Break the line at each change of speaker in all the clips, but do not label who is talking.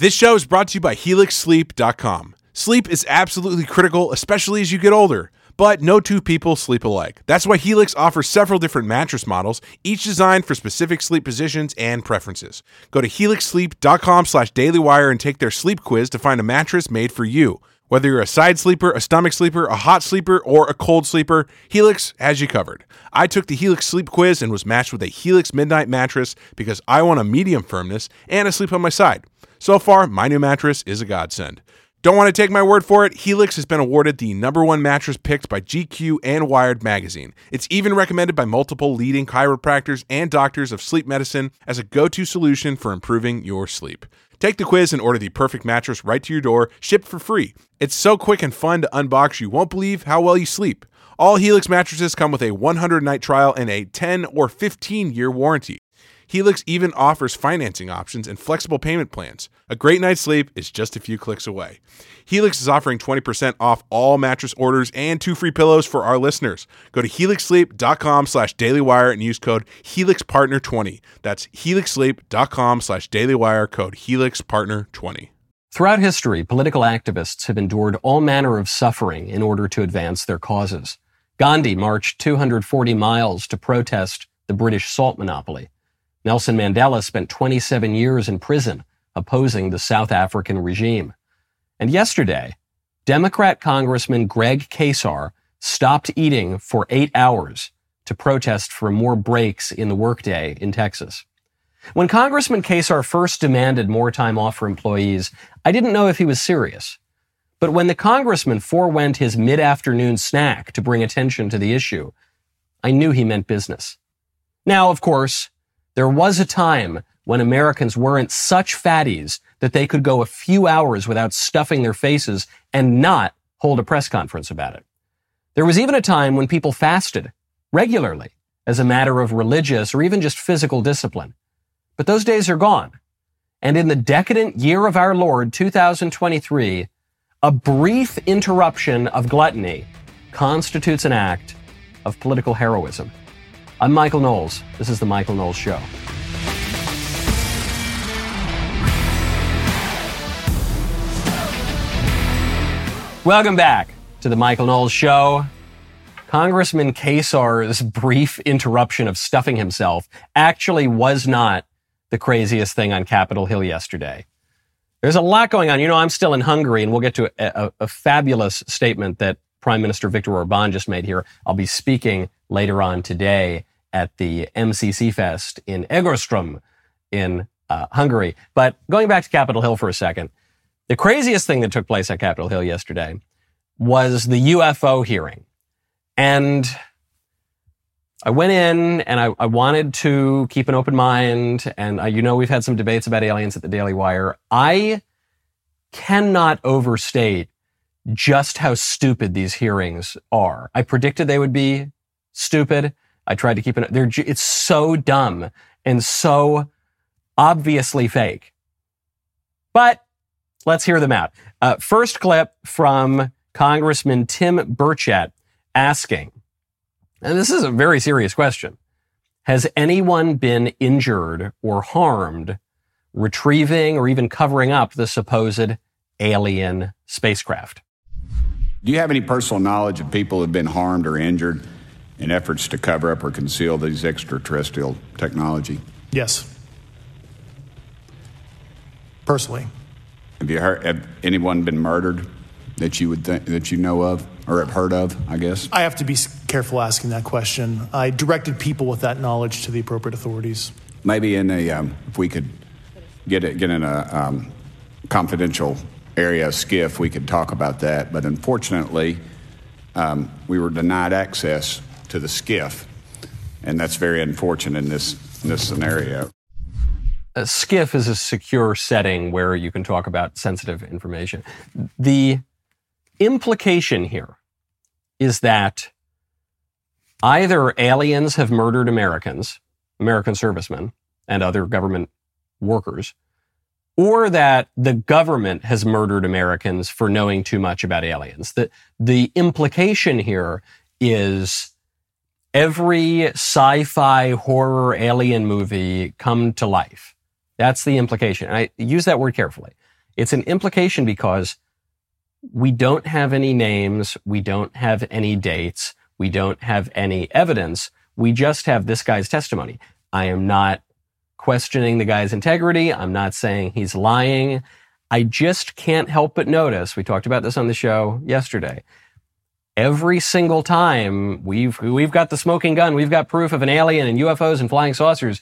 This show is brought to you by HelixSleep.com. Sleep is absolutely critical, especially as you get older. But no two people sleep alike. That's why Helix offers several different mattress models, each designed for specific sleep positions and preferences. Go to helixsleep.com slash dailywire and take their sleep quiz to find a mattress made for you. Whether you're a side sleeper, a stomach sleeper, a hot sleeper, or a cold sleeper, Helix has you covered. I took the Helix sleep quiz and was matched with a Helix Midnight mattress because I want a medium firmness and a sleep on my side. So far, my new mattress is a godsend. Don't want to take my word for it? Helix has been awarded the number one mattress picked by GQ and Wired magazine. It's even recommended by multiple leading chiropractors and doctors of sleep medicine as a go to solution for improving your sleep. Take the quiz and order the perfect mattress right to your door, shipped for free. It's so quick and fun to unbox, you won't believe how well you sleep. All Helix mattresses come with a 100 night trial and a 10 or 15 year warranty. Helix even offers financing options and flexible payment plans. A great night's sleep is just a few clicks away. Helix is offering 20% off all mattress orders and two free pillows for our listeners. Go to helixsleep.com slash dailywire and use code HelixPartner20. That's helixsleep.com slash dailywire, code HelixPartner20.
Throughout history, political activists have endured all manner of suffering in order to advance their causes. Gandhi marched 240 miles to protest the British salt monopoly. Nelson Mandela spent 27 years in prison opposing the South African regime. And yesterday, Democrat Congressman Greg Casar stopped eating for eight hours to protest for more breaks in the workday in Texas. When Congressman Casar first demanded more time off for employees, I didn't know if he was serious. But when the congressman forewent his mid-afternoon snack to bring attention to the issue, I knew he meant business. Now, of course, there was a time when Americans weren't such fatties that they could go a few hours without stuffing their faces and not hold a press conference about it. There was even a time when people fasted regularly as a matter of religious or even just physical discipline. But those days are gone. And in the decadent year of our Lord, 2023, a brief interruption of gluttony constitutes an act of political heroism. I'm Michael Knowles. This is The Michael Knowles Show. Welcome back to The Michael Knowles Show. Congressman Casar's brief interruption of stuffing himself actually was not the craziest thing on Capitol Hill yesterday. There's a lot going on. You know, I'm still in Hungary, and we'll get to a, a, a fabulous statement that Prime Minister Viktor Orban just made here. I'll be speaking later on today at the MCC Fest in Egerstrom in uh, Hungary. But going back to Capitol Hill for a second, the craziest thing that took place at Capitol Hill yesterday was the UFO hearing. And I went in and I, I wanted to keep an open mind. And I, you know, we've had some debates about aliens at the Daily Wire. I cannot overstate just how stupid these hearings are. I predicted they would be stupid. I tried to keep it. They're, it's so dumb and so obviously fake. But let's hear them out. Uh, first clip from Congressman Tim Burchett asking, and this is a very serious question. Has anyone been injured or harmed retrieving or even covering up the supposed alien spacecraft?
Do you have any personal knowledge of people who have been harmed or injured in efforts to cover up or conceal these extraterrestrial technology?
Yes. Personally.
Have you heard? Have anyone been murdered that you would think that you know of or have heard of? I guess.
I have to be careful asking that question. I directed people with that knowledge to the appropriate authorities.
Maybe in a, um, if we could get it, get in a um, confidential area, SCIF, we could talk about that. But unfortunately, um, we were denied access to the SCIF. and that's very unfortunate in this in this scenario.
A SCIF is a secure setting where you can talk about sensitive information. The implication here is that either aliens have murdered Americans, American servicemen, and other government workers, or that the government has murdered Americans for knowing too much about aliens. The, the implication here is every sci-fi horror alien movie come to life. That's the implication. And I use that word carefully. It's an implication because we don't have any names. We don't have any dates. We don't have any evidence. We just have this guy's testimony. I am not questioning the guy's integrity. I'm not saying he's lying. I just can't help but notice, we talked about this on the show yesterday. Every single time we've, we've got the smoking gun, we've got proof of an alien and UFOs and flying saucers.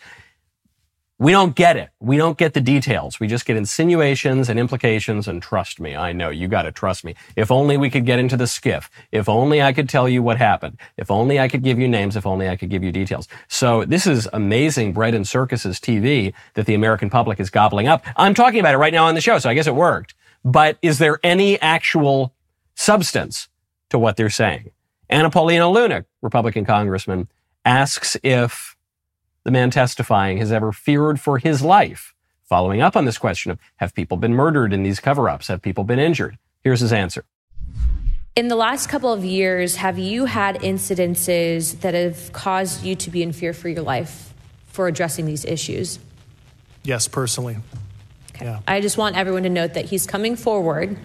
We don't get it. We don't get the details. We just get insinuations and implications. And trust me, I know you got to trust me. If only we could get into the SCIF. If only I could tell you what happened. If only I could give you names. If only I could give you details. So this is amazing bread and circuses TV that the American public is gobbling up. I'm talking about it right now on the show. So I guess it worked. But is there any actual substance to what they're saying? Anna Paulina Luna, Republican congressman, asks if the man testifying has ever feared for his life. Following up on this question of have people been murdered in these cover ups? Have people been injured? Here's his answer.
In the last couple of years, have you had incidences that have caused you to be in fear for your life for addressing these issues?
Yes, personally.
Okay.
Yeah.
I just want everyone to note that he's coming forward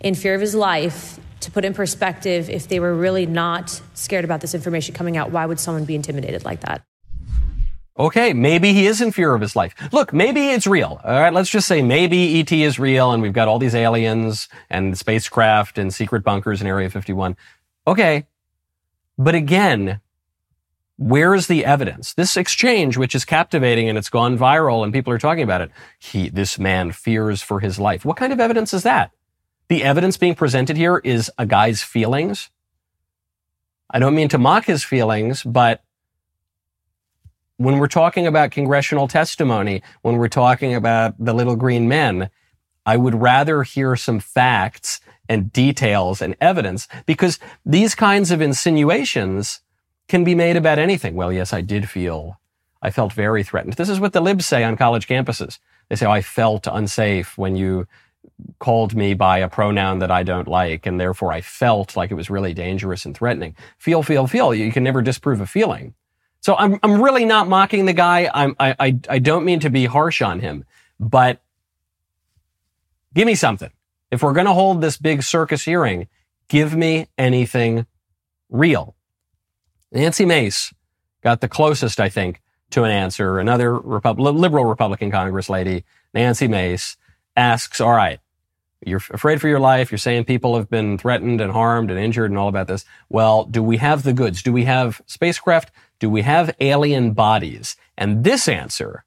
in fear of his life to put in perspective if they were really not scared about this information coming out, why would someone be intimidated like that?
Okay, maybe he is in fear of his life. Look, maybe it's real. All right, let's just say maybe ET is real and we've got all these aliens and spacecraft and secret bunkers in Area 51. Okay. But again, where is the evidence? This exchange, which is captivating and it's gone viral and people are talking about it. He, this man fears for his life. What kind of evidence is that? The evidence being presented here is a guy's feelings. I don't mean to mock his feelings, but when we're talking about congressional testimony, when we're talking about the little green men, I would rather hear some facts and details and evidence because these kinds of insinuations can be made about anything. Well, yes, I did feel, I felt very threatened. This is what the libs say on college campuses. They say, oh, I felt unsafe when you called me by a pronoun that I don't like, and therefore I felt like it was really dangerous and threatening. Feel, feel, feel. You can never disprove a feeling. So I'm, I'm really not mocking the guy. I'm, I, I, I don't mean to be harsh on him, but give me something. If we're going to hold this big circus hearing, give me anything real. Nancy Mace got the closest, I think, to an answer. Another Repub- liberal Republican Congress lady, Nancy Mace, asks, all right, you're afraid for your life. You're saying people have been threatened and harmed and injured and all about this. Well, do we have the goods? Do we have spacecraft? Do we have alien bodies? And this answer,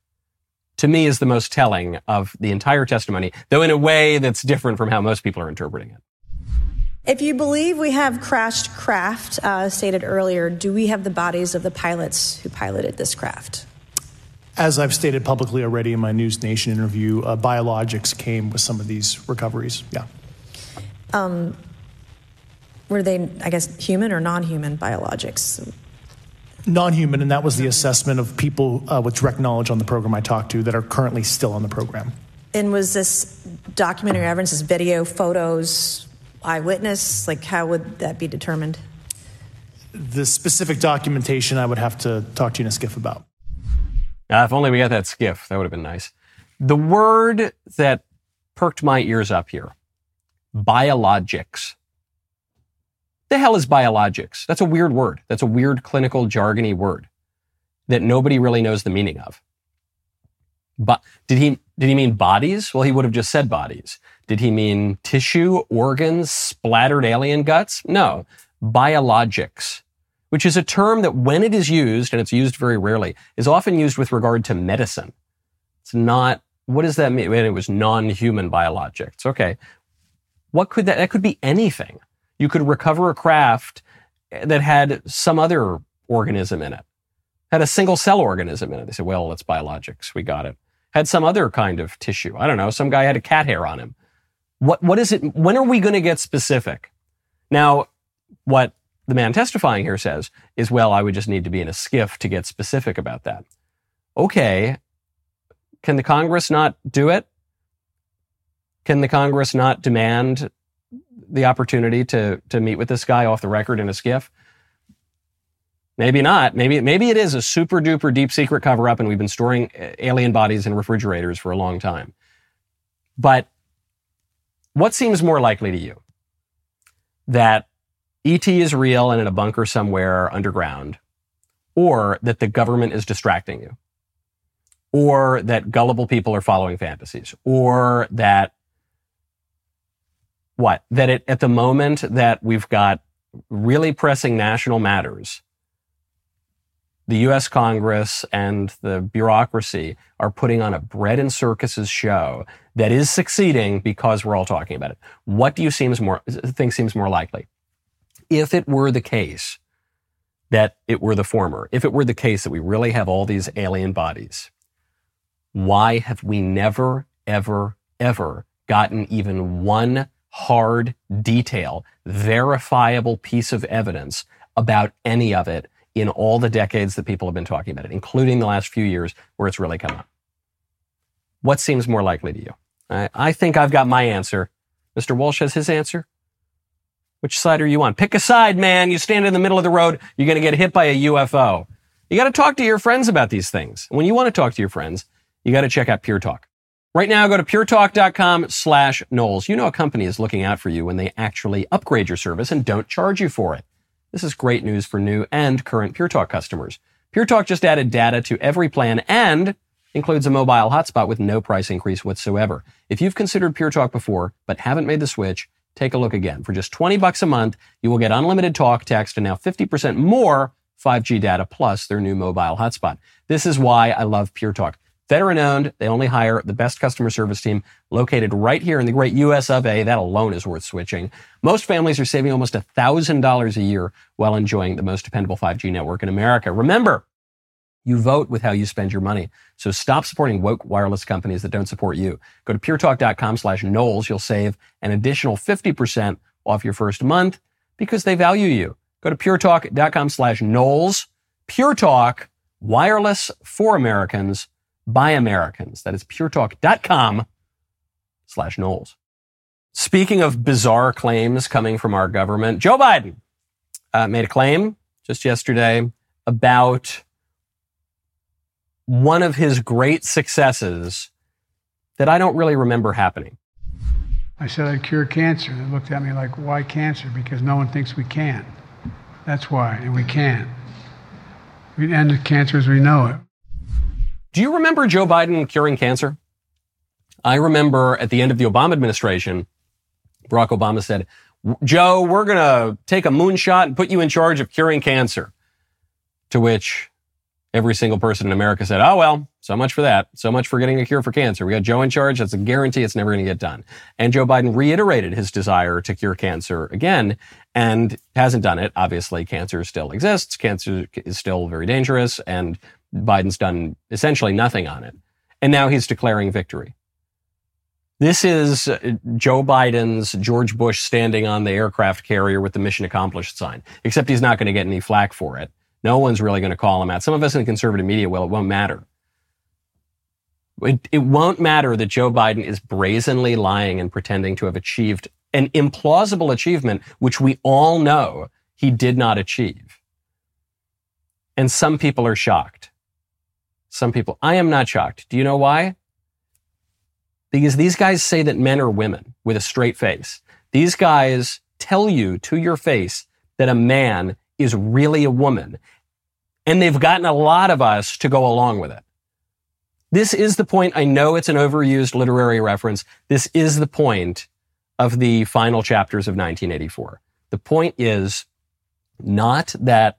to me, is the most telling of the entire testimony, though in a way that's different from how most people are interpreting it.
If you believe we have crashed craft, uh, stated earlier, do we have the bodies of the pilots who piloted this craft?
As I've stated publicly already in my News Nation interview, uh, biologics came with some of these recoveries. Yeah.
Um, were they, I guess, human or non human biologics?
Non human, and that was the assessment of people uh, with direct knowledge on the program I talked to that are currently still on the program.
And was this documentary evidence, this video, photos, eyewitness? Like, how would that be determined?
The specific documentation I would have to talk to you in a SCIF about.
Uh, if only we got that SCIF, that would have been nice. The word that perked my ears up here biologics. The hell is biologics? That's a weird word. That's a weird clinical jargony word that nobody really knows the meaning of. But did he did he mean bodies? Well, he would have just said bodies. Did he mean tissue, organs, splattered alien guts? No. Biologics, which is a term that when it is used, and it's used very rarely, is often used with regard to medicine. It's not, what does that mean? It was non-human biologics. Okay. What could that, that could be anything. You could recover a craft that had some other organism in it, had a single cell organism in it. They said, well, it's biologics. We got it. Had some other kind of tissue. I don't know. Some guy had a cat hair on him. What, what is it? When are we going to get specific? Now, what the man testifying here says is, well, I would just need to be in a SCIF to get specific about that. Okay. Can the Congress not do it? Can the Congress not demand the opportunity to, to meet with this guy off the record in a skiff? Maybe not. Maybe, maybe it is a super duper deep secret cover up and we've been storing uh, alien bodies in refrigerators for a long time. But What seems more likely to you? That ET is real and in a bunker somewhere underground, or that the government is distracting you, or that gullible people are following fantasies, or that what? That it, at the moment that we've got really pressing national matters, the U.S. Congress and the bureaucracy are putting on a bread and circuses show that is succeeding because we're all talking about it. What do you seems more, think seems more likely? If it were the case that it were the former, if it were the case that we really have all these alien bodies, why have we never, ever, ever gotten even one hard detail, verifiable piece of evidence about any of it in all the decades that people have been talking about it, including the last few years where it's really come up. What seems more likely to you? I, I think I've got my answer. Mr. Walsh has his answer. Which side are you on? Pick a side, man. You stand in the middle of the road, you're going to get hit by a UFO. You got to talk to your friends about these things. When you want to talk to your friends, you got to check out Pure Talk. Right now, go to puretalk.com slash Knowles. You know a company is looking out for you when they actually upgrade your service and don't charge you for it. This is great news for new and current Pure Talk customers. Pure Talk just added data to every plan and includes a mobile hotspot with no price increase whatsoever. If you've considered Pure Talk before but haven't made the switch, take a look again. For just 20 bucks a month, you will get unlimited talk, text, and now 50% more 5G data plus their new mobile hotspot. This is why I love Pure Talk. Veteran owned. They only hire the best customer service team located right here in the great US of A. That alone is worth switching. Most families are saving almost $1,000 a year while enjoying the most dependable 5G network in America. Remember, you vote with how you spend your money. So stop supporting woke wireless companies that don't support you. Go to puretalk.com slash Knowles. You'll save an additional 50% off your first month because they value you. Go to puretalk.com slash Knowles. Pure Talk, wireless for Americans by Americans. That is puretalk.com slash Knowles. Speaking of bizarre claims coming from our government, Joe Biden uh, made a claim just yesterday about one of his great successes that I don't really remember happening.
I said I'd cure cancer. They looked at me like, why cancer? Because no one thinks we can. That's why, and we can. We end the cancer as we know it.
Do you remember Joe Biden curing cancer? I remember at the end of the Obama administration, Barack Obama said, Joe, we're going to take a moonshot and put you in charge of curing cancer. To which every single person in America said, oh, well, so much for that. So much for getting a cure for cancer. We got Joe in charge. That's a guarantee it's never going to get done. And Joe Biden reiterated his desire to cure cancer again and hasn't done it. Obviously, cancer still exists. Cancer is still very dangerous and Biden's done essentially nothing on it. And now he's declaring victory. This is uh, Joe Biden's George Bush standing on the aircraft carrier with the mission accomplished sign, except he's not going to get any flack for it. No one's really going to call him out. Some of us in the conservative media will. It won't matter. It, it won't matter that Joe Biden is brazenly lying and pretending to have achieved an implausible achievement, which we all know he did not achieve. And some people are shocked. Some people. I am not shocked. Do you know why? Because these guys say that men are women with a straight face. These guys tell you to your face that a man is really a woman. And they've gotten a lot of us to go along with it. This is the point. I know it's an overused literary reference. This is the point of the final chapters of 1984. The point is not that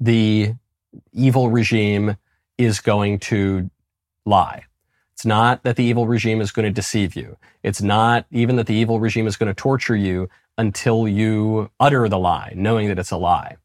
the evil regime is going to lie. It's not that the evil regime is going to deceive you. It's not even that the evil regime is going to torture you until you utter the lie, knowing that it's a lie.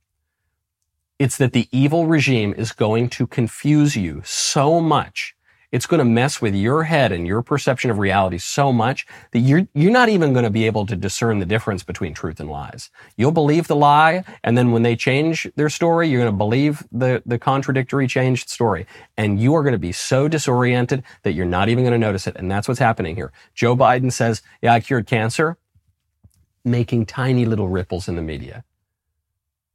It's that the evil regime is going to confuse you so much it's going to mess with your head and your perception of reality so much that you're, you're not even going to be able to discern the difference between truth and lies. You'll believe the lie. And then when they change their story, you're going to believe the, the contradictory changed story. And you are going to be so disoriented that you're not even going to notice it. And that's what's happening here. Joe Biden says, yeah, I cured cancer, making tiny little ripples in the media.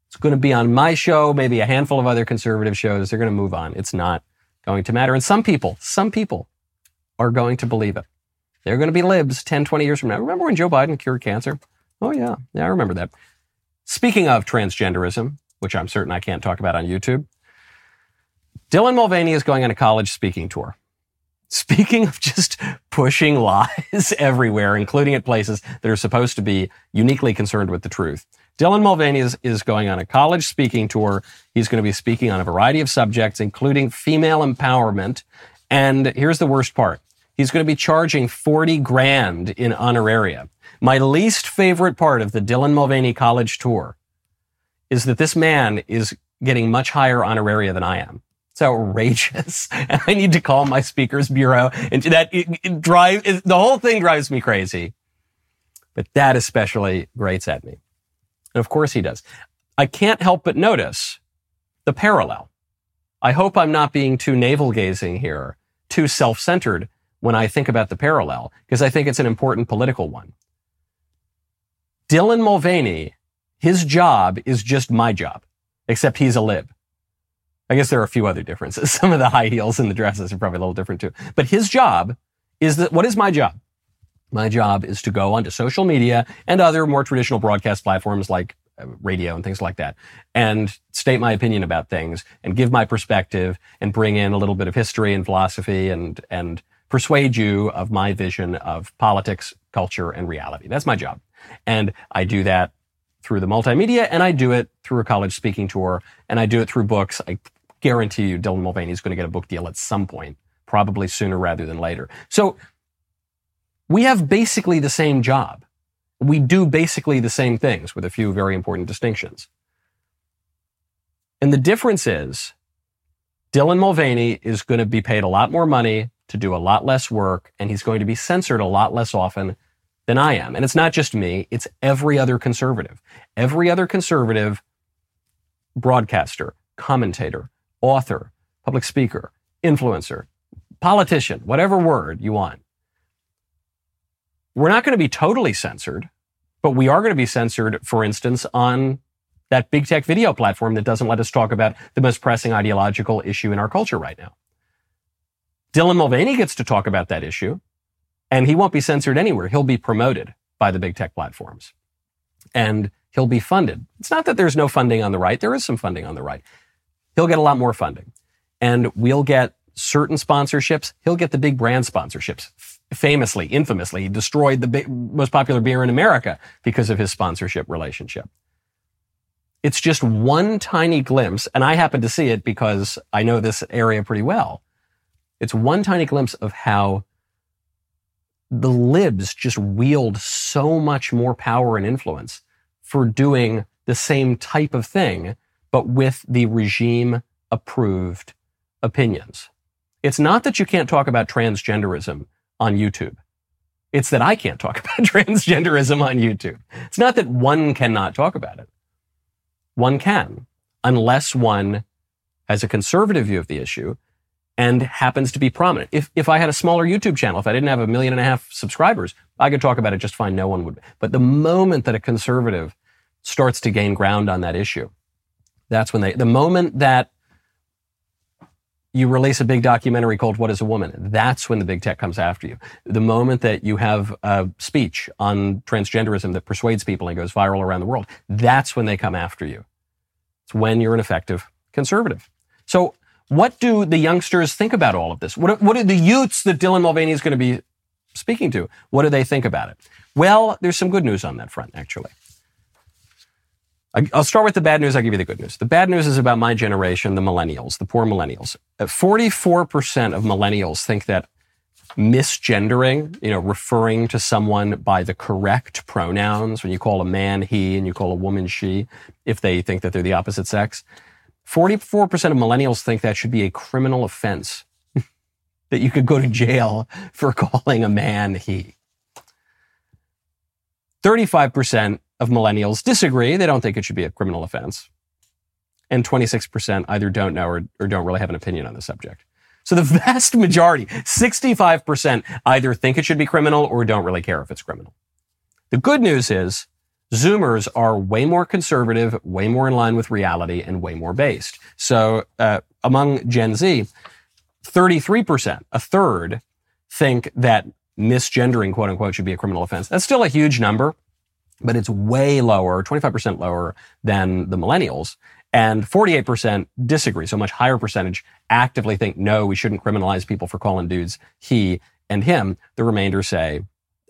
It's going to be on my show, maybe a handful of other conservative shows. They're going to move on. It's not going to matter. And some people, some people are going to believe it. They're going to be libs 10, 20 years from now. Remember when Joe Biden cured cancer? Oh, yeah. Yeah, I remember that. Speaking of transgenderism, which I'm certain I can't talk about on YouTube, Dylan Mulvaney is going on a college speaking tour. Speaking of just pushing lies everywhere, including at places that are supposed to be uniquely concerned with the truth. Dylan Mulvaney is, is going on a college speaking tour. He's going to be speaking on a variety of subjects, including female empowerment. And here's the worst part. He's going to be charging 40 grand in honoraria. My least favorite part of the Dylan Mulvaney college tour is that this man is getting much higher honoraria than I am. It's outrageous. And I need to call my speakers bureau and that it, it drive, it, the whole thing drives me crazy. But that especially grates at me. And of course he does. I can't help but notice the parallel. I hope I'm not being too navel gazing here, too self-centered when I think about the parallel, because I think it's an important political one. Dylan Mulvaney, his job is just my job, except he's a lib. I guess there are a few other differences. Some of the high heels and the dresses are probably a little different too. But his job is that, what is my job? My job is to go onto social media and other more traditional broadcast platforms like uh, radio and things like that and state my opinion about things and give my perspective and bring in a little bit of history and philosophy and, and persuade you of my vision of politics, culture, and reality. That's my job. And I do that through the multimedia and I do it through a college speaking tour and I do it through books. I guarantee you Dylan Mulvaney is going to get a book deal at some point, probably sooner rather than later. So we have basically the same job. We do basically the same things with a few very important distinctions. And the difference is Dylan Mulvaney is going to be paid a lot more money to do a lot less work, and he's going to be censored a lot less often than I am. And it's not just me, it's every other conservative. Every other conservative broadcaster, commentator, author, public speaker, influencer, politician, whatever word you want. We're not going to be totally censored, but we are going to be censored, for instance, on that big tech video platform that doesn't let us talk about the most pressing ideological issue in our culture right now. Dylan Mulvaney gets to talk about that issue, and he won't be censored anywhere. He'll be promoted by the big tech platforms. And he'll be funded. It's not that there's no funding on the right. There is some funding on the right he'll get a lot more funding. And we'll get certain sponsorships. He'll get the big brand sponsorships. Famously, infamously, destroyed the most popular beer in America because of his sponsorship relationship. It's just one tiny glimpse, and I happen to see it because I know this area pretty well. It's one tiny glimpse of how the libs just wield so much more power and influence for doing the same type of thing but with the regime approved opinions. It's not that you can't talk about transgenderism on YouTube. It's that I can't talk about transgenderism on YouTube. It's not that one cannot talk about it. One can, unless one has a conservative view of the issue and happens to be prominent. If, if I had a smaller YouTube channel, if I didn't have a million and a half subscribers, I could talk about it just fine. No one would. But the moment that a conservative starts to gain ground on that issue, that's when they, the moment that you release a big documentary called What is a Woman, that's when the big tech comes after you. The moment that you have a speech on transgenderism that persuades people and goes viral around the world, that's when they come after you. It's when you're an effective conservative. So what do the youngsters think about all of this? What, what are the youths that Dylan Mulvaney is going to be speaking to? What do they think about it? Well, there's some good news on that front, actually. I'll start with the bad news. I'll give you the good news. The bad news is about my generation, the millennials, the poor millennials. 44% uh, of millennials think that misgendering, you know, referring to someone by the correct pronouns, when you call a man he and you call a woman she, if they think that they're the opposite sex, 44% of millennials think that should be a criminal offense, that you could go to jail for calling a man he. 35% of millennials disagree. They don't think it should be a criminal offense. And 26% either don't know or, or don't really have an opinion on the subject. So the vast majority, 65% either think it should be criminal or don't really care if it's criminal. The good news is Zoomers are way more conservative, way more in line with reality, and way more based. So uh, among Gen Z, 33%, a third, think that misgendering, quote unquote, should be a criminal offense. That's still a huge number, but it's way lower, 25% lower than the millennials. And 48% disagree. So much higher percentage actively think, no, we shouldn't criminalize people for calling dudes he and him. The remainder say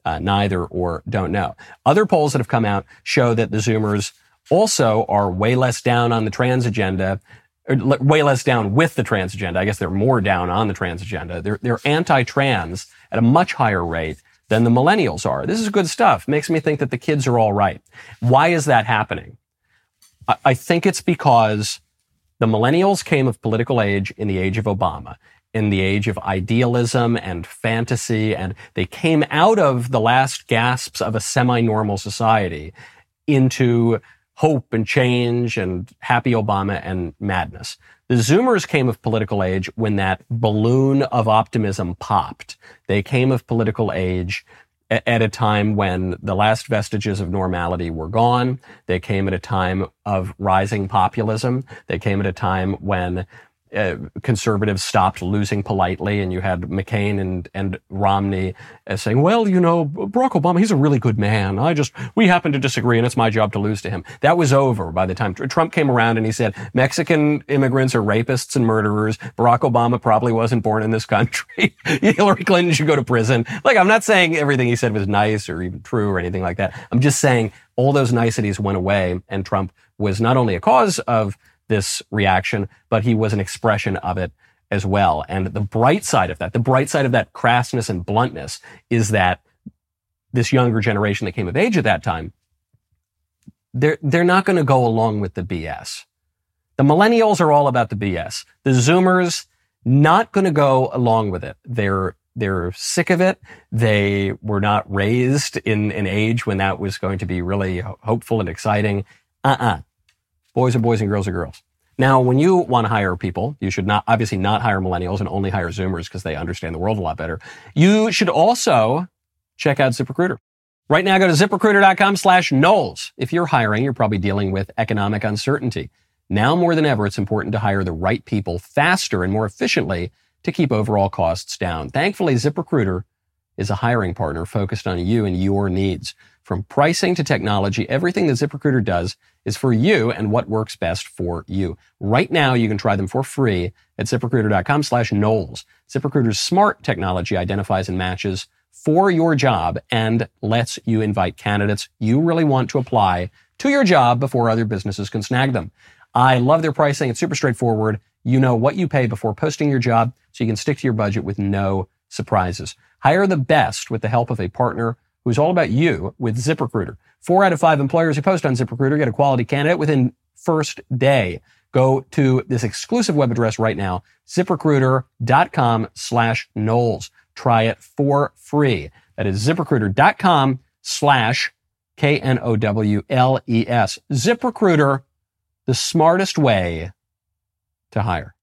uh, neither or don't know. Other polls that have come out show that the Zoomers also are way less down on the trans agenda way less down with the trans agenda. I guess they're more down on the trans agenda. They're, they're anti-trans at a much higher rate than the millennials are. This is good stuff. Makes me think that the kids are all right. Why is that happening? I, think it's because the millennials came of political age in the age of Obama, in the age of idealism and fantasy, and they came out of the last gasps of a semi-normal society into hope and change and happy Obama and madness. The Zoomers came of political age when that balloon of optimism popped. They came of political age at a time when the last vestiges of normality were gone. They came at a time of rising populism. They came at a time when uh, conservatives stopped losing politely, and you had McCain and and Romney uh, saying, "Well, you know, Barack Obama, he's a really good man. I just we happen to disagree, and it's my job to lose to him." That was over by the time Trump came around, and he said, "Mexican immigrants are rapists and murderers. Barack Obama probably wasn't born in this country. Hillary Clinton should go to prison." Like, I'm not saying everything he said was nice or even true or anything like that. I'm just saying all those niceties went away, and Trump was not only a cause of this reaction, but he was an expression of it as well. And the bright side of that, the bright side of that crassness and bluntness is that this younger generation that came of age at that time, they're, they're not going to go along with the BS. The millennials are all about the BS. The Zoomers, not going to go along with it. They're, they're sick of it. They were not raised in an age when that was going to be really hopeful and exciting. Uh-uh. Boys are boys and girls are girls. Now, when you want to hire people, you should not, obviously not hire millennials and only hire Zoomers because they understand the world a lot better. You should also check out ZipRecruiter. Right now, go to ziprecruiter.com slash Knowles. If you're hiring, you're probably dealing with economic uncertainty. Now more than ever, it's important to hire the right people faster and more efficiently to keep overall costs down. Thankfully, ZipRecruiter is a hiring partner focused on you and your needs. From pricing to technology, everything that ZipRecruiter does is for you and what works best for you. Right now, you can try them for free at ziprecruiter.com slash Knowles. ZipRecruiter's smart technology identifies and matches for your job and lets you invite candidates you really want to apply to your job before other businesses can snag them. I love their pricing. It's super straightforward. You know what you pay before posting your job, so you can stick to your budget with no surprises. Hire the best with the help of a partner who's all about you with ZipRecruiter. Four out of five employers who post on ZipRecruiter get a quality candidate within first day. Go to this exclusive web address right now, ziprecruiter.com slash Knowles. Try it for free. That is ziprecruiter.com slash K-N-O-W-L-E-S. ZipRecruiter, the smartest way to hire.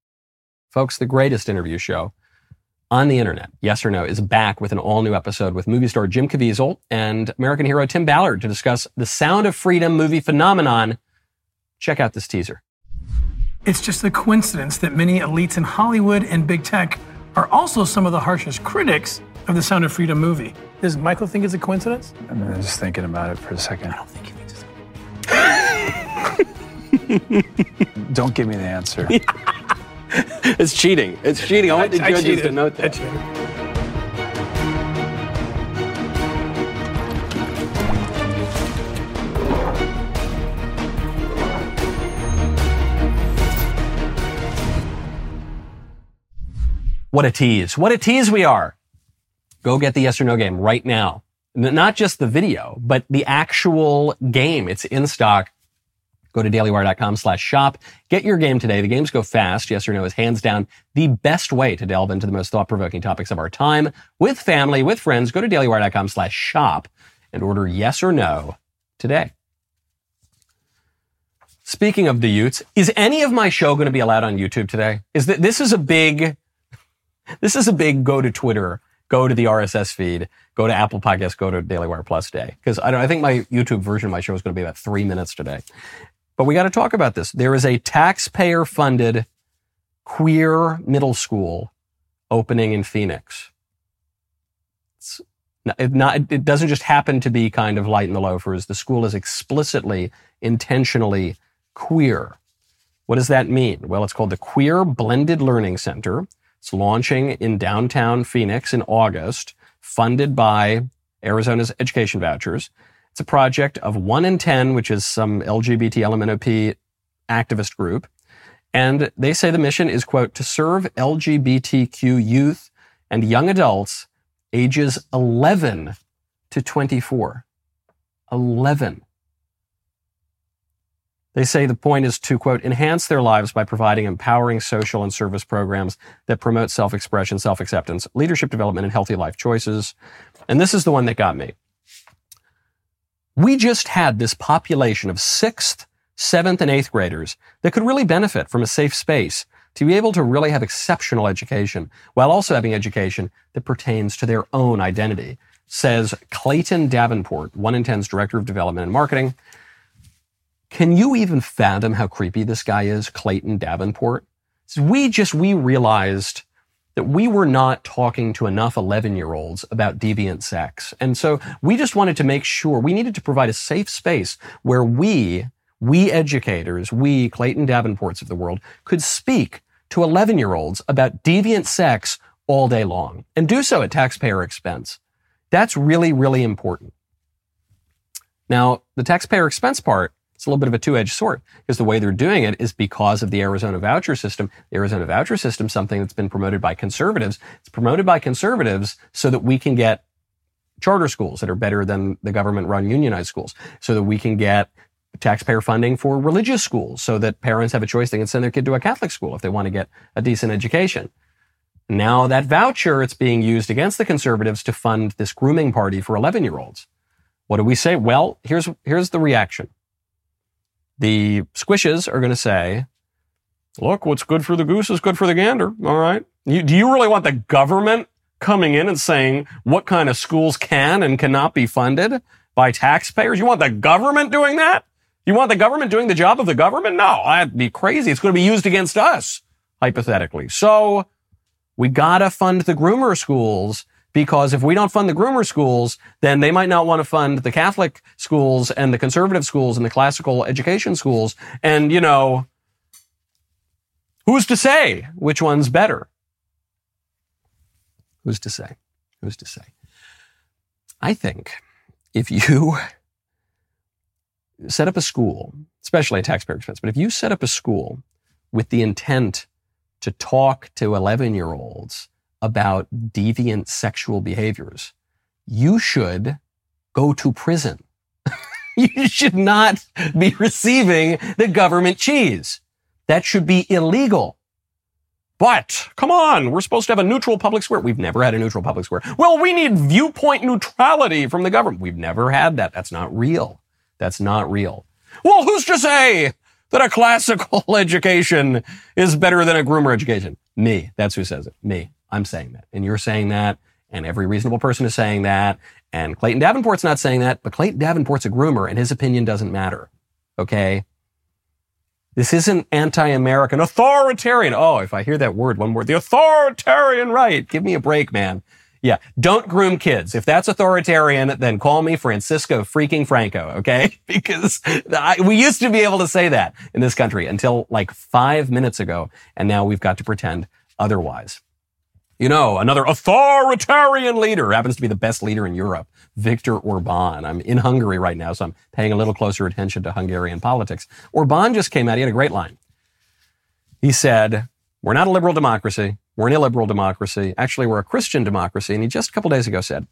Folks, the greatest interview show on the internet, yes or no, is back with an all new episode with movie star Jim Caviezel and American hero Tim Ballard to discuss the Sound of Freedom movie phenomenon. Check out this teaser.
It's just a coincidence that many elites in Hollywood and big tech are also some of the harshest critics of the Sound of Freedom movie. Does Michael think it's a coincidence?
I'm just thinking about it for a second.
I don't think he thinks
it's a coincidence. Don't give me the answer.
it's cheating. It's cheating. I want the judges to note that. What a tease. What a tease we are. Go get the yes or no game right now. Not just the video, but the actual game. It's in stock. Go to dailywire.com slash shop. Get your game today. The games go fast. Yes or no is hands down the best way to delve into the most thought-provoking topics of our time with family, with friends. Go to dailywire.com slash shop and order yes or no today. Speaking of the Utes, is any of my show going to be allowed on YouTube today? Is that this is a big, this is a big go to Twitter, go to the RSS feed, go to Apple Podcasts, go to Daily Wire Plus day. Because I don't, I think my YouTube version of my show is going to be about three minutes today. But we got to talk about this. There is a taxpayer funded queer middle school opening in Phoenix. It's It, not, it doesn't just happen to be kind of light in the loafers. The school is explicitly, intentionally queer. What does that mean? Well, it's called the Queer Blended Learning Center. It's launching in downtown Phoenix in August, funded by Arizona's education vouchers. It's a project of One in 10, which is some LGBT LMNOP activist group. And they say the mission is, quote, to serve LGBTQ youth and young adults ages 11 to 24. 11. They say the point is to, quote, enhance their lives by providing empowering social and service programs that promote self expression, self acceptance, leadership development, and healthy life choices. And this is the one that got me. We just had this population of sixth, seventh, and eighth graders that could really benefit from a safe space to be able to really have exceptional education while also having education that pertains to their own identity, says Clayton Davenport, 1 in 10's Director of Development and Marketing. Can you even fathom how creepy this guy is, Clayton Davenport? We just, we realized that we were not talking to enough 11 year olds about deviant sex. And so we just wanted to make sure we needed to provide a safe space where we, we educators, we Clayton Davenports of the world could speak to 11 year olds about deviant sex all day long and do so at taxpayer expense. That's really, really important. Now, the taxpayer expense part it's a little bit of a two-edged sword because the way they're doing it is because of the Arizona voucher system. The Arizona voucher system, something that's been promoted by conservatives. It's promoted by conservatives so that we can get charter schools that are better than the government-run unionized schools, so that we can get taxpayer funding for religious schools, so that parents have a choice. They can send their kid to a Catholic school if they want to get a decent education. Now that voucher, it's being used against the conservatives to fund this grooming party for 11 year olds. What do we say? Well, here's, here's the reaction. The squishes are going to say, look, what's good for the goose is good for the gander. All right. You, do you really want the government coming in and saying what kind of schools can and cannot be funded by taxpayers? You want the government doing that? You want the government doing the job of the government? No, that'd be crazy. It's going to be used against us, hypothetically. So we gotta fund the groomer schools because if we don't fund the groomer schools, then they might not want to fund the Catholic schools and the conservative schools and the classical education schools. And, you know, who's to say which one's better? Who's to say? Who's to say? I think if you set up a school, especially at taxpayer expense, but if you set up a school with the intent to talk to 11 year olds about deviant sexual behaviors, you should go to prison. you should not be receiving the government cheese. That should be illegal. But come on, we're supposed to have a neutral public square. We've never had a neutral public square. Well, we need viewpoint neutrality from the government. We've never had that. That's not real. That's not real. Well, who's to say that a classical education is better than a groomer education? Me. That's who says it. Me. I'm saying that. And you're saying that. And every reasonable person is saying that. And Clayton Davenport's not saying that, but Clayton Davenport's a groomer and his opinion doesn't matter. Okay. This isn't anti-American, authoritarian. Oh, if I hear that word, one more, the authoritarian right. Give me a break, man. Yeah. Don't groom kids. If that's authoritarian, then call me Francisco freaking Franco. Okay. because I, we used to be able to say that in this country until like five minutes ago. And now we've got to pretend otherwise. You know, another authoritarian leader happens to be the best leader in Europe, Viktor Orban. I'm in Hungary right now, so I'm paying a little closer attention to Hungarian politics. Orban just came out, he had a great line. He said, We're not a liberal democracy. We're an illiberal democracy. Actually, we're a Christian democracy. And he just a couple days ago said,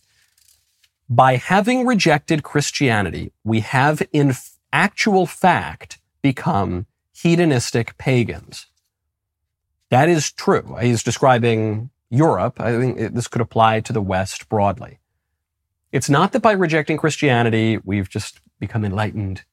By having rejected Christianity, we have in actual fact become hedonistic pagans. That is true. He's describing Europe, I think this could apply to the West broadly. It's not that by rejecting Christianity, we've just become enlightened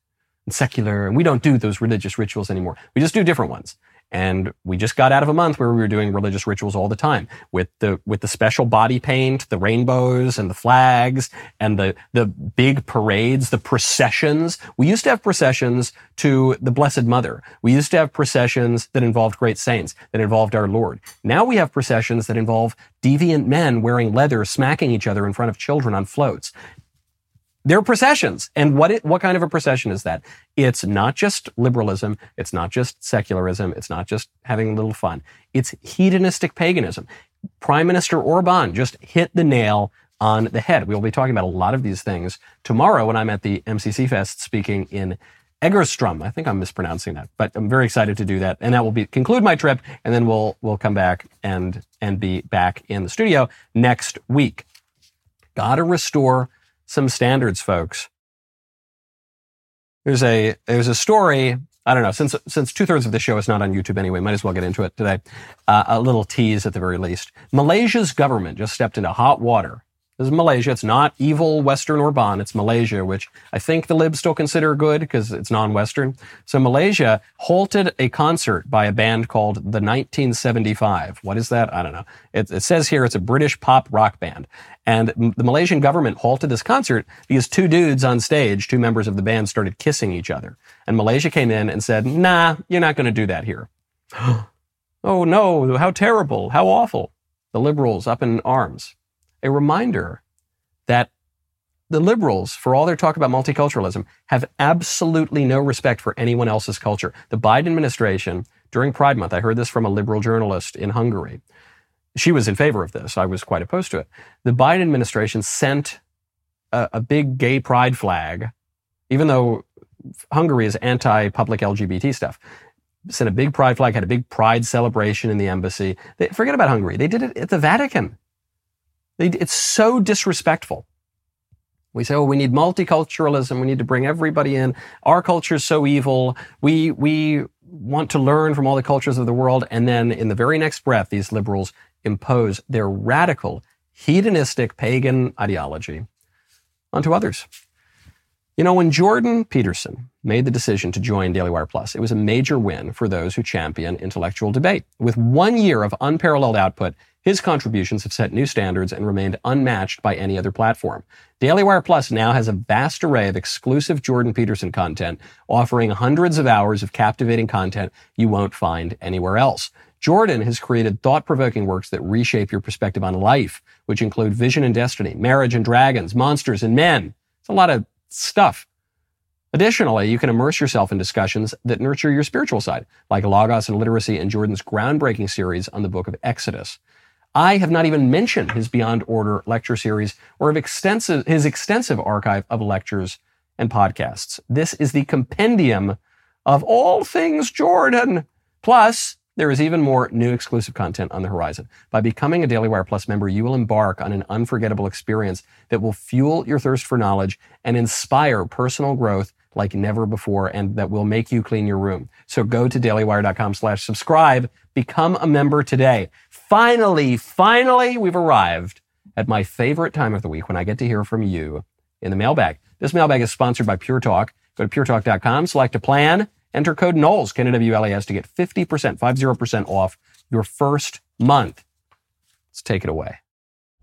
and secular, and we don't do those religious rituals anymore. We just do different ones. And we just got out of a month where we were doing religious rituals all the time with the, with the special body paint, the rainbows and the flags and the, the big parades, the processions. We used to have processions to the Blessed Mother. We used to have processions that involved great saints, that involved our Lord. Now we have processions that involve deviant men wearing leather, smacking each other in front of children on floats. They're processions. And what it, what kind of a procession is that? It's not just liberalism. It's not just secularism. It's not just having a little fun. It's hedonistic paganism. Prime Minister Orban just hit the nail on the head. We will be talking about a lot of these things tomorrow when I'm at the MCC Fest speaking in Egerstrom. I think I'm mispronouncing that, but I'm very excited to do that. And that will be conclude my trip, and then we'll we'll come back and and be back in the studio next week. Gotta restore some standards, folks. There's a there's a story. I don't know. Since since two thirds of the show is not on YouTube anyway, might as well get into it today. Uh, a little tease at the very least. Malaysia's government just stepped into hot water this is Malaysia. It's not evil Western Orban. It's Malaysia, which I think the libs still consider good because it's non-Western. So Malaysia halted a concert by a band called the 1975. What is that? I don't know. It, it says here it's a British pop rock band. And the Malaysian government halted this concert because two dudes on stage, two members of the band started kissing each other. And Malaysia came in and said, nah, you're not going to do that here. oh no, how terrible, how awful. The liberals up in arms a reminder that the liberals, for all their talk about multiculturalism, have absolutely no respect for anyone else's culture. The Biden administration, during Pride Month, I heard this from a liberal journalist in Hungary. She was in favor of this. I was quite opposed to it. The Biden administration sent a, a big gay pride flag, even though Hungary is anti public LGBT stuff. Sent a big pride flag, had a big pride celebration in the embassy. They, forget about Hungary. They did it at the Vatican. It's so disrespectful. We say, oh, we need multiculturalism. We need to bring everybody in. Our culture is so evil. We, we want to learn from all the cultures of the world. And then in the very next breath, these liberals impose their radical, hedonistic pagan ideology onto others. You know, when Jordan Peterson made the decision to join Daily Wire Plus, it was a major win for those who champion intellectual debate. With one year of unparalleled output, his contributions have set new standards and remained unmatched by any other platform. Daily Wire Plus now has a vast array of exclusive Jordan Peterson content, offering hundreds of hours of captivating content you won't find anywhere else. Jordan has created thought-provoking works that reshape your perspective on life, which include Vision and Destiny, Marriage and Dragons, Monsters and Men. It's a lot of stuff. Additionally, you can immerse yourself in discussions that nurture your spiritual side, like Logos and Literacy and Jordan's groundbreaking series on the book of Exodus. I have not even mentioned his Beyond Order lecture series or extensive, his extensive archive of lectures and podcasts. This is the compendium of all things Jordan. Plus, there is even more new exclusive content on the horizon. By becoming a Daily Wire Plus member, you will embark on an unforgettable experience that will fuel your thirst for knowledge and inspire personal growth like never before and that will make you clean your room. So go to dailywire.com slash subscribe, become a member today finally, finally, we've arrived at my favorite time of the week when I get to hear from you in the mailbag. This mailbag is sponsored by Pure Talk. Go to puretalk.com, select a plan, enter code Knowles, K-N-W-L-E-S, to get 50%, 50% off your first month. Let's take it away.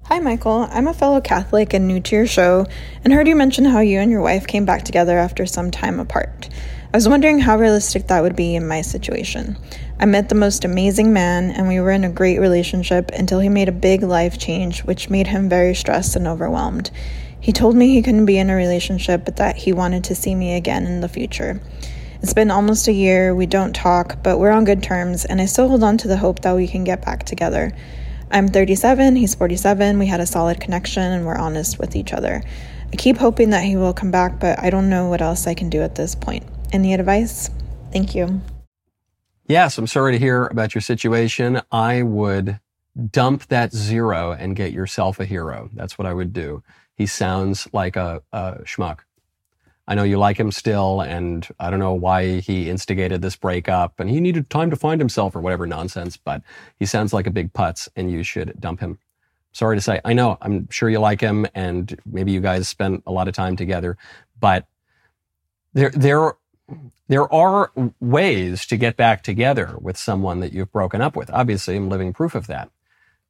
Hi, Michael. I'm a fellow Catholic and new to your show, and heard you mention how you and your wife came back together after some time apart. I was wondering how realistic that would be in my situation. I met the most amazing man, and we were in a great relationship until he made a big life change, which made him very stressed and overwhelmed. He told me he couldn't be in a relationship, but that he wanted to see me again in the future. It's been almost a year, we don't talk, but we're on good terms, and I still hold on to the hope that we can get back together. I'm 37, he's 47, we had a solid connection, and we're honest with each other. I keep hoping that he will come back, but I don't know what else I can do at this point. Any advice? Thank you.
Yes, I'm sorry to hear about your situation. I would dump that zero and get yourself a hero. That's what I would do. He sounds like a, a schmuck. I know you like him still, and I don't know why he instigated this breakup and he needed time to find himself or whatever nonsense, but he sounds like a big putz and you should dump him. Sorry to say. I know, I'm sure you like him and maybe you guys spent a lot of time together, but there, there, there are ways to get back together with someone that you've broken up with. Obviously, I'm living proof of that.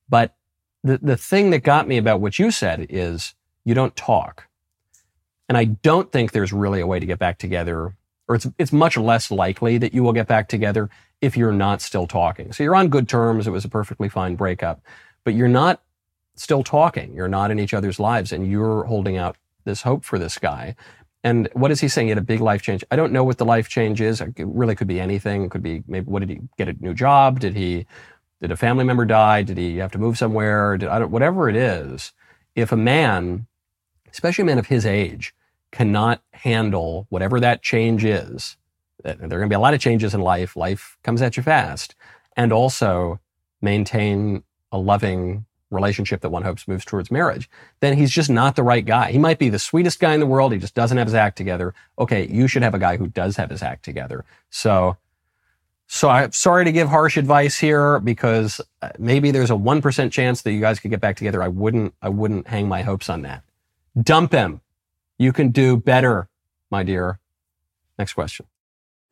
But the, the thing that got me about what you said is you don't talk. And I don't think there's really a way to get back together, or it's, it's much less likely that you will get back together if you're not still talking. So you're on good terms. It was a perfectly fine breakup, but you're not still talking. You're not in each other's lives and you're holding out this hope for this guy. And what is he saying? He had a big life change. I don't know what the life change is. It really could be anything. It could be maybe what did he get a new job? Did he did a family member die? Did he have to move somewhere? Did, I don't, whatever it is, if a man, especially a man of his age, cannot handle whatever that change is, uh, there are going to be a lot of changes in life. Life comes at you fast. And also maintain a loving relationship that one hopes moves towards marriage, then he's just not the right guy. He might be the sweetest guy in the world. He just doesn't have his act together. Okay, you should have a guy who does have his act together. So, so I'm sorry to give harsh advice here because uh, maybe there's a 1% chance that you guys could get back together. I wouldn't, I wouldn't hang my hopes on that. Dump him. You can do better, my dear. Next question.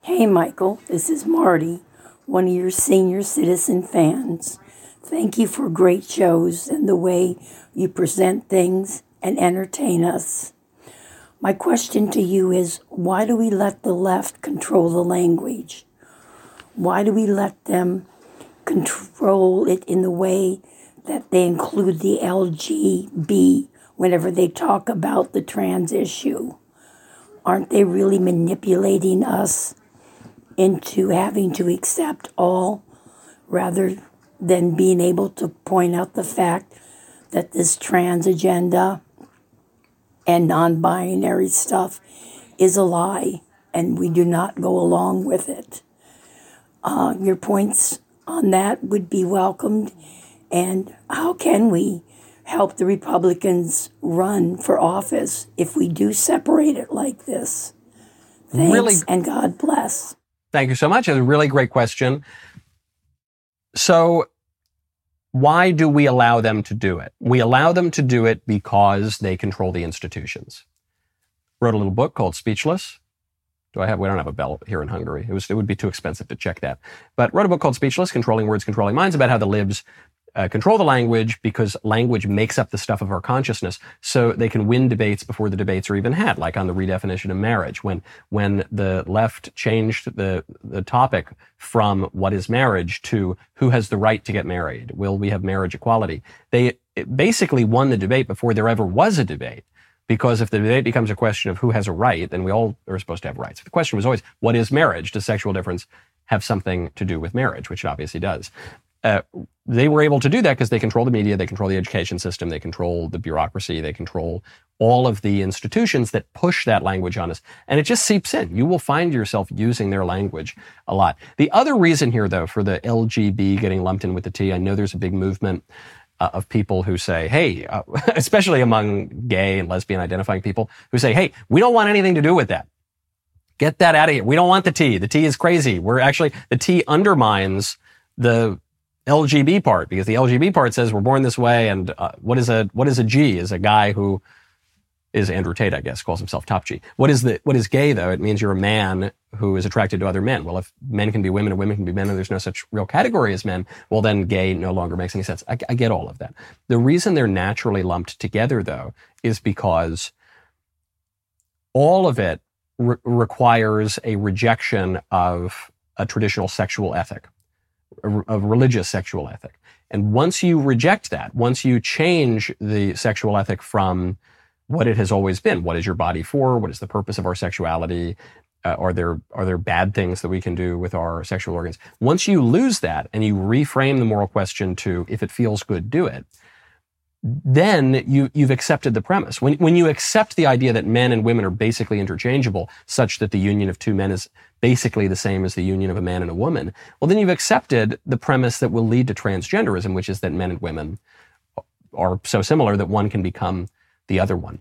Hey, Michael, this is Marty, one of your senior citizen fans. Thank you for great shows and the way you present things and entertain us. My question to you is why do we let the left control the language? Why do we let them control it in the way that they include the LGB whenever they talk about the trans issue? Aren't they really manipulating us into having to accept all rather than being able to point out the fact that this trans agenda and non binary stuff is a lie and we do not go along with it. Uh, your points on that would be welcomed. And how can we help the Republicans run for office if we do separate it like this? Thanks
Really-
and God bless.
Thank you so much. It's a really great question. So, why do we allow them to do it? We allow them to do it because they control the institutions. Wrote a little book called Speechless. Do I have? We don't have a bell here in Hungary. It was. It would be too expensive to check that. But wrote a book called Speechless: Controlling Words, Controlling Minds, about how the libs uh, control the language because language makes up the stuff of our consciousness, so they can win debates before the debates are even had, like on the redefinition of marriage. When when the left changed the the topic from what is marriage to who has the right to get married, will we have marriage equality? They basically won the debate before there ever was a debate. Because if the debate becomes a question of who has a right, then we all are supposed to have rights. The question was always, what is marriage? Does sexual difference have something to do with marriage? Which it obviously does. Uh, they were able to do that because they control the media, they control the education system, they control the bureaucracy, they control all of the institutions that push that language on us. And it just seeps in. You will find yourself using their language a lot. The other reason here, though, for the LGB getting lumped in with the T, I know there's a big movement uh, of people who say, hey, uh, especially among gay and lesbian identifying people who say, hey, we don't want anything to do with that. Get that out of here. We don't want the T. The T is crazy. We're actually, the T undermines the LGB part because the LGB part says we're born this way. And uh, what is a, what is a G? Is a guy who is Andrew Tate, I guess, calls himself top G. What is the, what is gay though? It means you're a man who is attracted to other men. Well, if men can be women and women can be men and there's no such real category as men, well then gay no longer makes any sense. I, I get all of that. The reason they're naturally lumped together though is because all of it re- requires a rejection of a traditional sexual ethic, a, religious sexual ethic. And once you reject that, once you change the sexual ethic from what it has always been, what is your body for? What is the purpose of our sexuality? Uh, are there are there bad things that we can do with our sexual organs? Once you lose that and you reframe the moral question to if it feels good, do it. Then you you've accepted the premise. When when you accept the idea that men and women are basically interchangeable, such that the union of two men is basically the same as the union of a man and a woman, well then you've accepted the premise that will lead to transgenderism, which is that men and women are so similar that one can become the other one.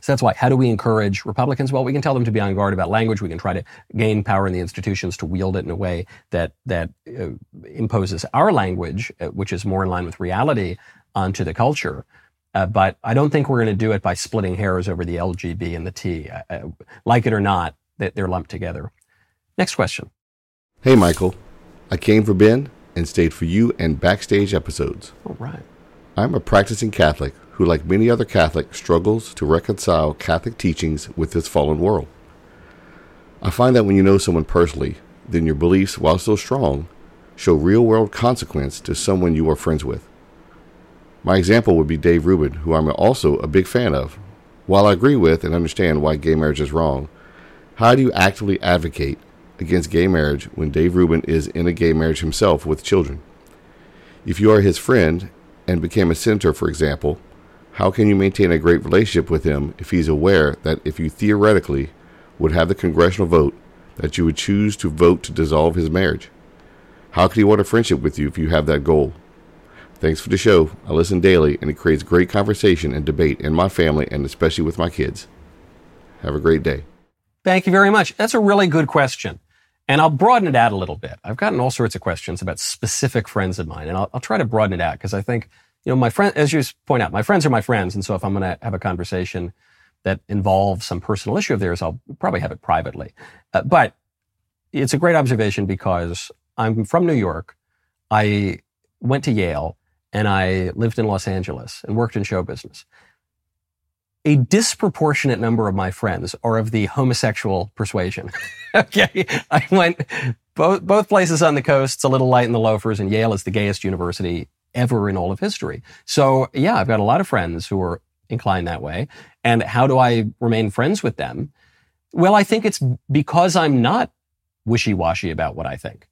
So that's why. How do we encourage Republicans? Well, we can tell them to be on guard about language. We can try to gain power in the institutions to wield it in a way that that uh, imposes our language, uh, which is more in line with reality, onto the culture. Uh, but I don't think we're going to do it by splitting hairs over the LGB and the T. Uh, like it or not, they're lumped together. Next question.
Hey, Michael. I came for Ben and stayed for you and backstage episodes.
All right.
I'm a practicing Catholic who, like many other Catholics, struggles to reconcile Catholic teachings with this fallen world. I find that when you know someone personally, then your beliefs, while still strong, show real world consequence to someone you are friends with. My example would be Dave Rubin, who I'm also a big fan of. While I agree with and understand why gay marriage is wrong, how do you actively advocate against gay marriage when Dave Rubin is in a gay marriage himself with children? If you are his friend and became a senator, for example, how can you maintain a great relationship with him if he's aware that if you theoretically would have the congressional vote, that you would choose to vote to dissolve his marriage? How could he want a friendship with you if you have that goal? Thanks for the show. I listen daily, and it creates great conversation and debate in my family and especially with my kids. Have a great day.
Thank you very much. That's a really good question. And I'll broaden it out a little bit. I've gotten all sorts of questions about specific friends of mine, and I'll, I'll try to broaden it out because I think, you know, my friend, as you point out, my friends are my friends. And so if I'm going to have a conversation that involves some personal issue of theirs, I'll probably have it privately. Uh, but it's a great observation because I'm from New York. I went to Yale and I lived in Los Angeles and worked in show business. A disproportionate number of my friends are of the homosexual persuasion. okay. I went both, both places on the coast. It's a little light in the loafers and Yale is the gayest university ever in all of history. So yeah, I've got a lot of friends who are inclined that way. And how do I remain friends with them? Well, I think it's because I'm not wishy-washy about what I think.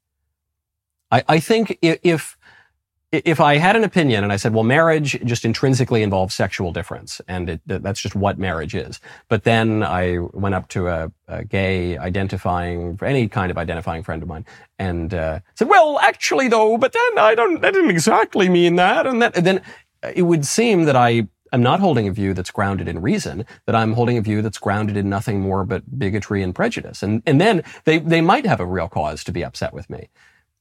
I, I think if if I had an opinion and I said, well, marriage just intrinsically involves sexual difference, and it, that's just what marriage is. But then I went up to a, a gay identifying, any kind of identifying friend of mine, and uh, said, well, actually, though, but then I don't, I didn't exactly mean that, and that, and then it would seem that I am not holding a view that's grounded in reason, that I'm holding a view that's grounded in nothing more but bigotry and prejudice. And, and then they, they might have a real cause to be upset with me.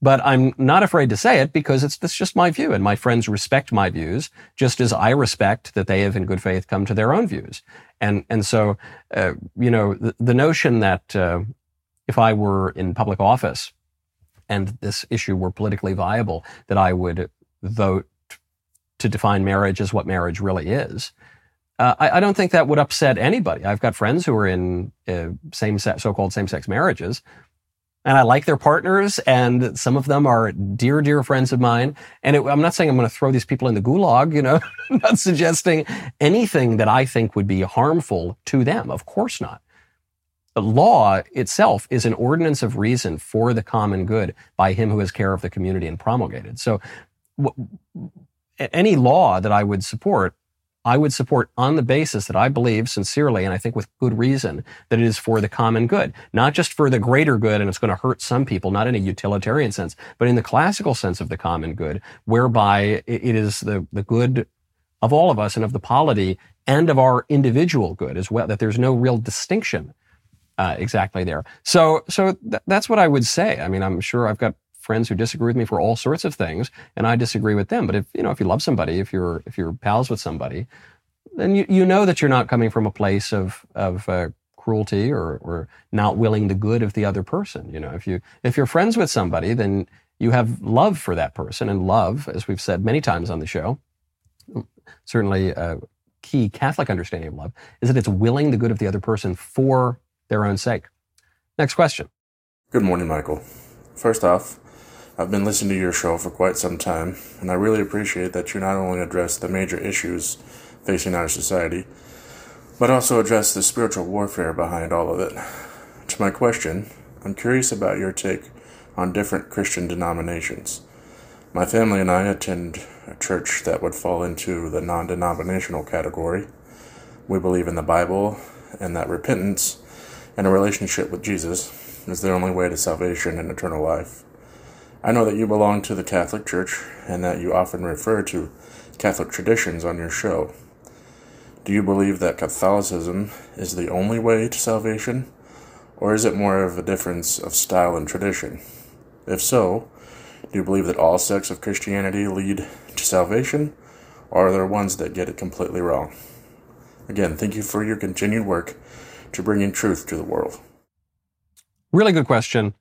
But I'm not afraid to say it because it's, just my view and my friends respect my views just as I respect that they have in good faith come to their own views. And, and so, uh, you know, the, the notion that, uh, if I were in public office and this issue were politically viable, that I would vote to define marriage as what marriage really is. Uh, I, I, don't think that would upset anybody. I've got friends who are in uh, same so-called same-sex marriages and I like their partners, and some of them are dear, dear friends of mine. And it, I'm not saying I'm going to throw these people in the gulag, you know, I'm not suggesting anything that I think would be harmful to them. Of course not. The law itself is an ordinance of reason for the common good by him who has care of the community and promulgated. So, w- any law that I would support I would support on the basis that I believe sincerely, and I think with good reason, that it is for the common good, not just for the greater good, and it's going to hurt some people, not in a utilitarian sense, but in the classical sense of the common good, whereby it is the, the good of all of us and of the polity and of our individual good as well, that there's no real distinction uh, exactly there. So, so th- that's what I would say. I mean, I'm sure I've got friends who disagree with me for all sorts of things, and I disagree with them. But if you know, if you love somebody, if you're if you're pals with somebody, then you, you know that you're not coming from a place of of uh, cruelty or or not willing the good of the other person. You know, if you if you're friends with somebody, then you have love for that person, and love, as we've said many times on the show, certainly a key Catholic understanding of love is that it's willing the good of the other person for their own sake. Next question.
Good morning, Michael. First off, I've been listening to your show for quite some time, and I really appreciate that you not only address the major issues facing our society, but also address the spiritual warfare behind all of it. To my question, I'm curious about your take on different Christian denominations. My family and I attend a church that would fall into the non denominational category. We believe in the Bible and that repentance and a relationship with Jesus is the only way to salvation and eternal life. I know that you belong to the Catholic Church and that you often refer to Catholic traditions on your show. Do you believe that Catholicism is the only way to salvation, or is it more of a difference of style and tradition? If so, do you believe that all sects of Christianity lead to salvation, or are there ones that get it completely wrong? Again, thank you for your continued work to bringing truth to the world.
Really good question.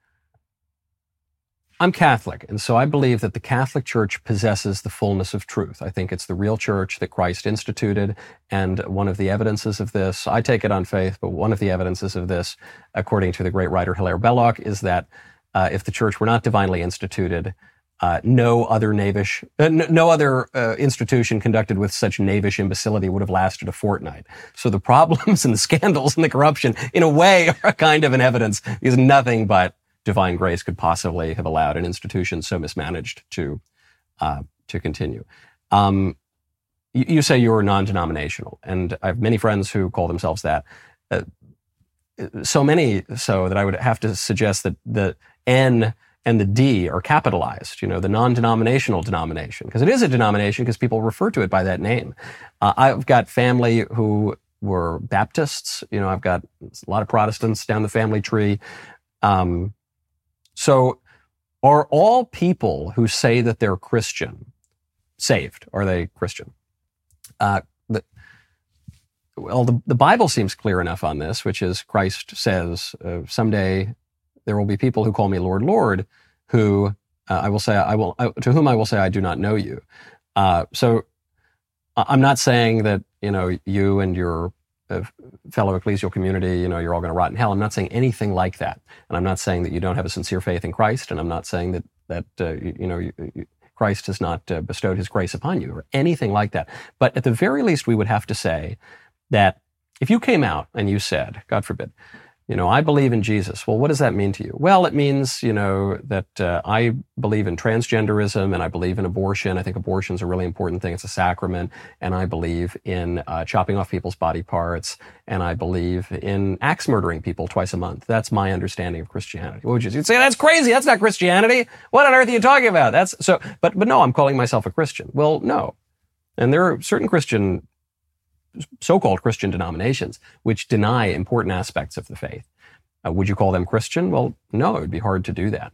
I'm Catholic, and so I believe that the Catholic Church possesses the fullness of truth. I think it's the real church that Christ instituted, and one of the evidences of this, I take it on faith, but one of the evidences of this, according to the great writer Hilaire Belloc, is that uh, if the church were not divinely instituted, uh, no other knavish, uh, no, other uh, institution conducted with such knavish imbecility would have lasted a fortnight. So the problems and the scandals and the corruption, in a way, are a kind of an evidence is nothing but divine grace could possibly have allowed an institution so mismanaged to uh, to continue. Um, you, you, say you are non-denominational, and I have many friends who call themselves that. Uh, so many so that I would have to suggest that the N and the D are capitalized, you know, the non-denominational denomination, because it is a denomination because people refer to it by that name. Uh, I've got family who were Baptists, you know, I've got a lot of Protestants down the family tree. Um, so, are all people who say that they're Christian saved? Are they Christian? Uh, the, well, the, the Bible seems clear enough on this, which is Christ says, uh, someday there will be people who call me Lord, Lord, who uh, I will say, I will, I, to whom I will say, I do not know you. Uh, so I'm not saying that, you know, you and your fellow ecclesial community, you know, you're all going to rot in hell. I'm not saying anything like that, and I'm not saying that you don't have a sincere faith in Christ, and I'm not saying that that uh, you, you, know you, Christ has not uh, bestowed His grace upon you or anything like that. But at the very least, we would have to say that if you came out and you said, God forbid, you know, I believe in Jesus. Well, what does that mean to you? Well, it means, you know, that uh, I believe in transgenderism and I believe in abortion. I think abortion is a really important thing. It's a sacrament. And I believe in uh, chopping off people's body parts. And I believe in axe murdering people twice a month. That's my understanding of Christianity. What would you You'd say, that's crazy. That's not Christianity. What on earth are you talking about? That's so, but, but no, I'm calling myself a Christian. Well, no. And there are certain Christian so-called Christian denominations which deny important aspects of the faith. Uh, would you call them Christian? Well, no, it would be hard to do that.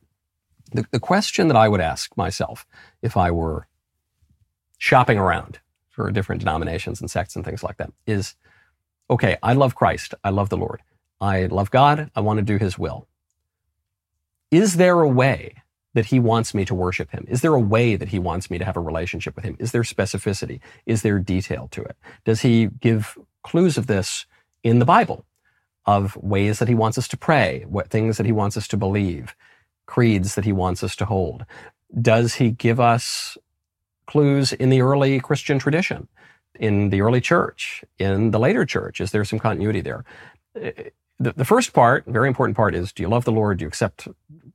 The, the question that I would ask myself if I were shopping around for different denominations and sects and things like that is, okay, I love Christ. I love the Lord. I love God. I want to do his will. Is there a way that he wants me to worship him? Is there a way that he wants me to have a relationship with him? Is there specificity? Is there detail to it? Does he give clues of this in the Bible of ways that he wants us to pray, what things that he wants us to believe, creeds that he wants us to hold? Does he give us clues in the early Christian tradition, in the early church, in the later church? Is there some continuity there? The, the first part, very important part, is do you love the Lord? Do you accept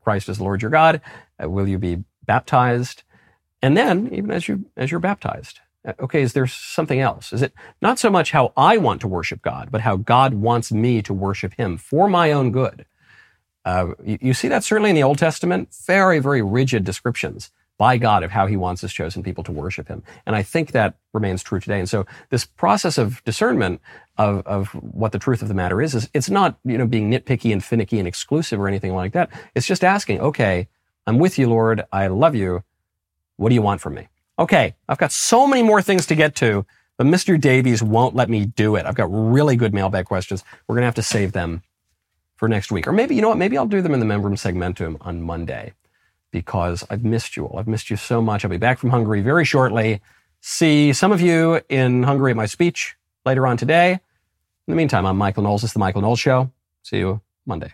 Christ as the Lord your God? Uh, will you be baptized? And then, even as you as you're baptized, uh, okay, is there something else? Is it not so much how I want to worship God, but how God wants me to worship Him for my own good? Uh, you, you, see that certainly in the Old Testament, very, very rigid descriptions by God of how He wants His chosen people to worship Him, and I think that remains true today. And so, this process of discernment of, of what the truth of the matter is, is it's not you know being nitpicky and finicky and exclusive or anything like that. It's just asking, okay, I'm with you, Lord. I love you. What do you want from me? Okay, I've got so many more things to get to, but Mr. Davies won't let me do it. I've got really good mailbag questions. We're going to have to save them for next week. Or maybe, you know what? Maybe I'll do them in the Membrum Segmentum on Monday because I've missed you all. I've missed you so much. I'll be back from Hungary very shortly. See some of you in Hungary at my speech later on today. In the meantime, I'm Michael Knowles. This is The Michael Knowles Show. See you Monday.